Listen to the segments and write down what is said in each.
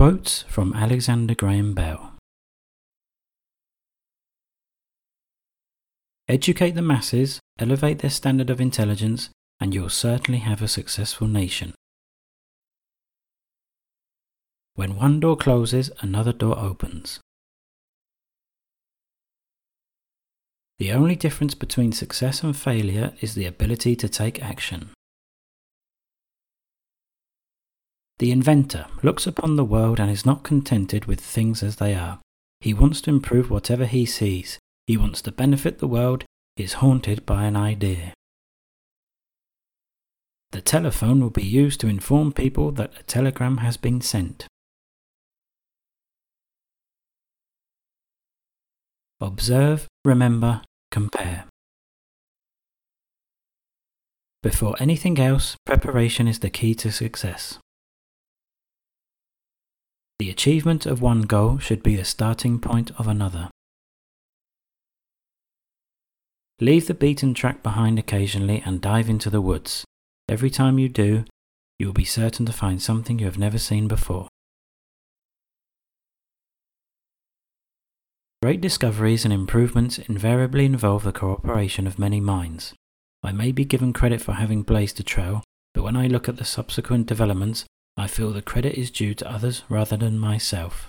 Quotes from Alexander Graham Bell Educate the masses, elevate their standard of intelligence, and you'll certainly have a successful nation. When one door closes, another door opens. The only difference between success and failure is the ability to take action. The inventor looks upon the world and is not contented with things as they are. He wants to improve whatever he sees. He wants to benefit the world. He is haunted by an idea. The telephone will be used to inform people that a telegram has been sent. Observe, remember, compare. Before anything else, preparation is the key to success. The achievement of one goal should be the starting point of another. Leave the beaten track behind occasionally and dive into the woods. Every time you do, you will be certain to find something you have never seen before. Great discoveries and improvements invariably involve the cooperation of many minds. I may be given credit for having blazed a trail, but when I look at the subsequent developments, I feel the credit is due to others rather than myself.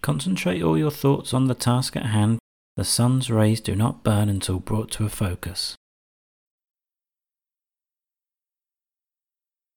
Concentrate all your thoughts on the task at hand. The sun's rays do not burn until brought to a focus.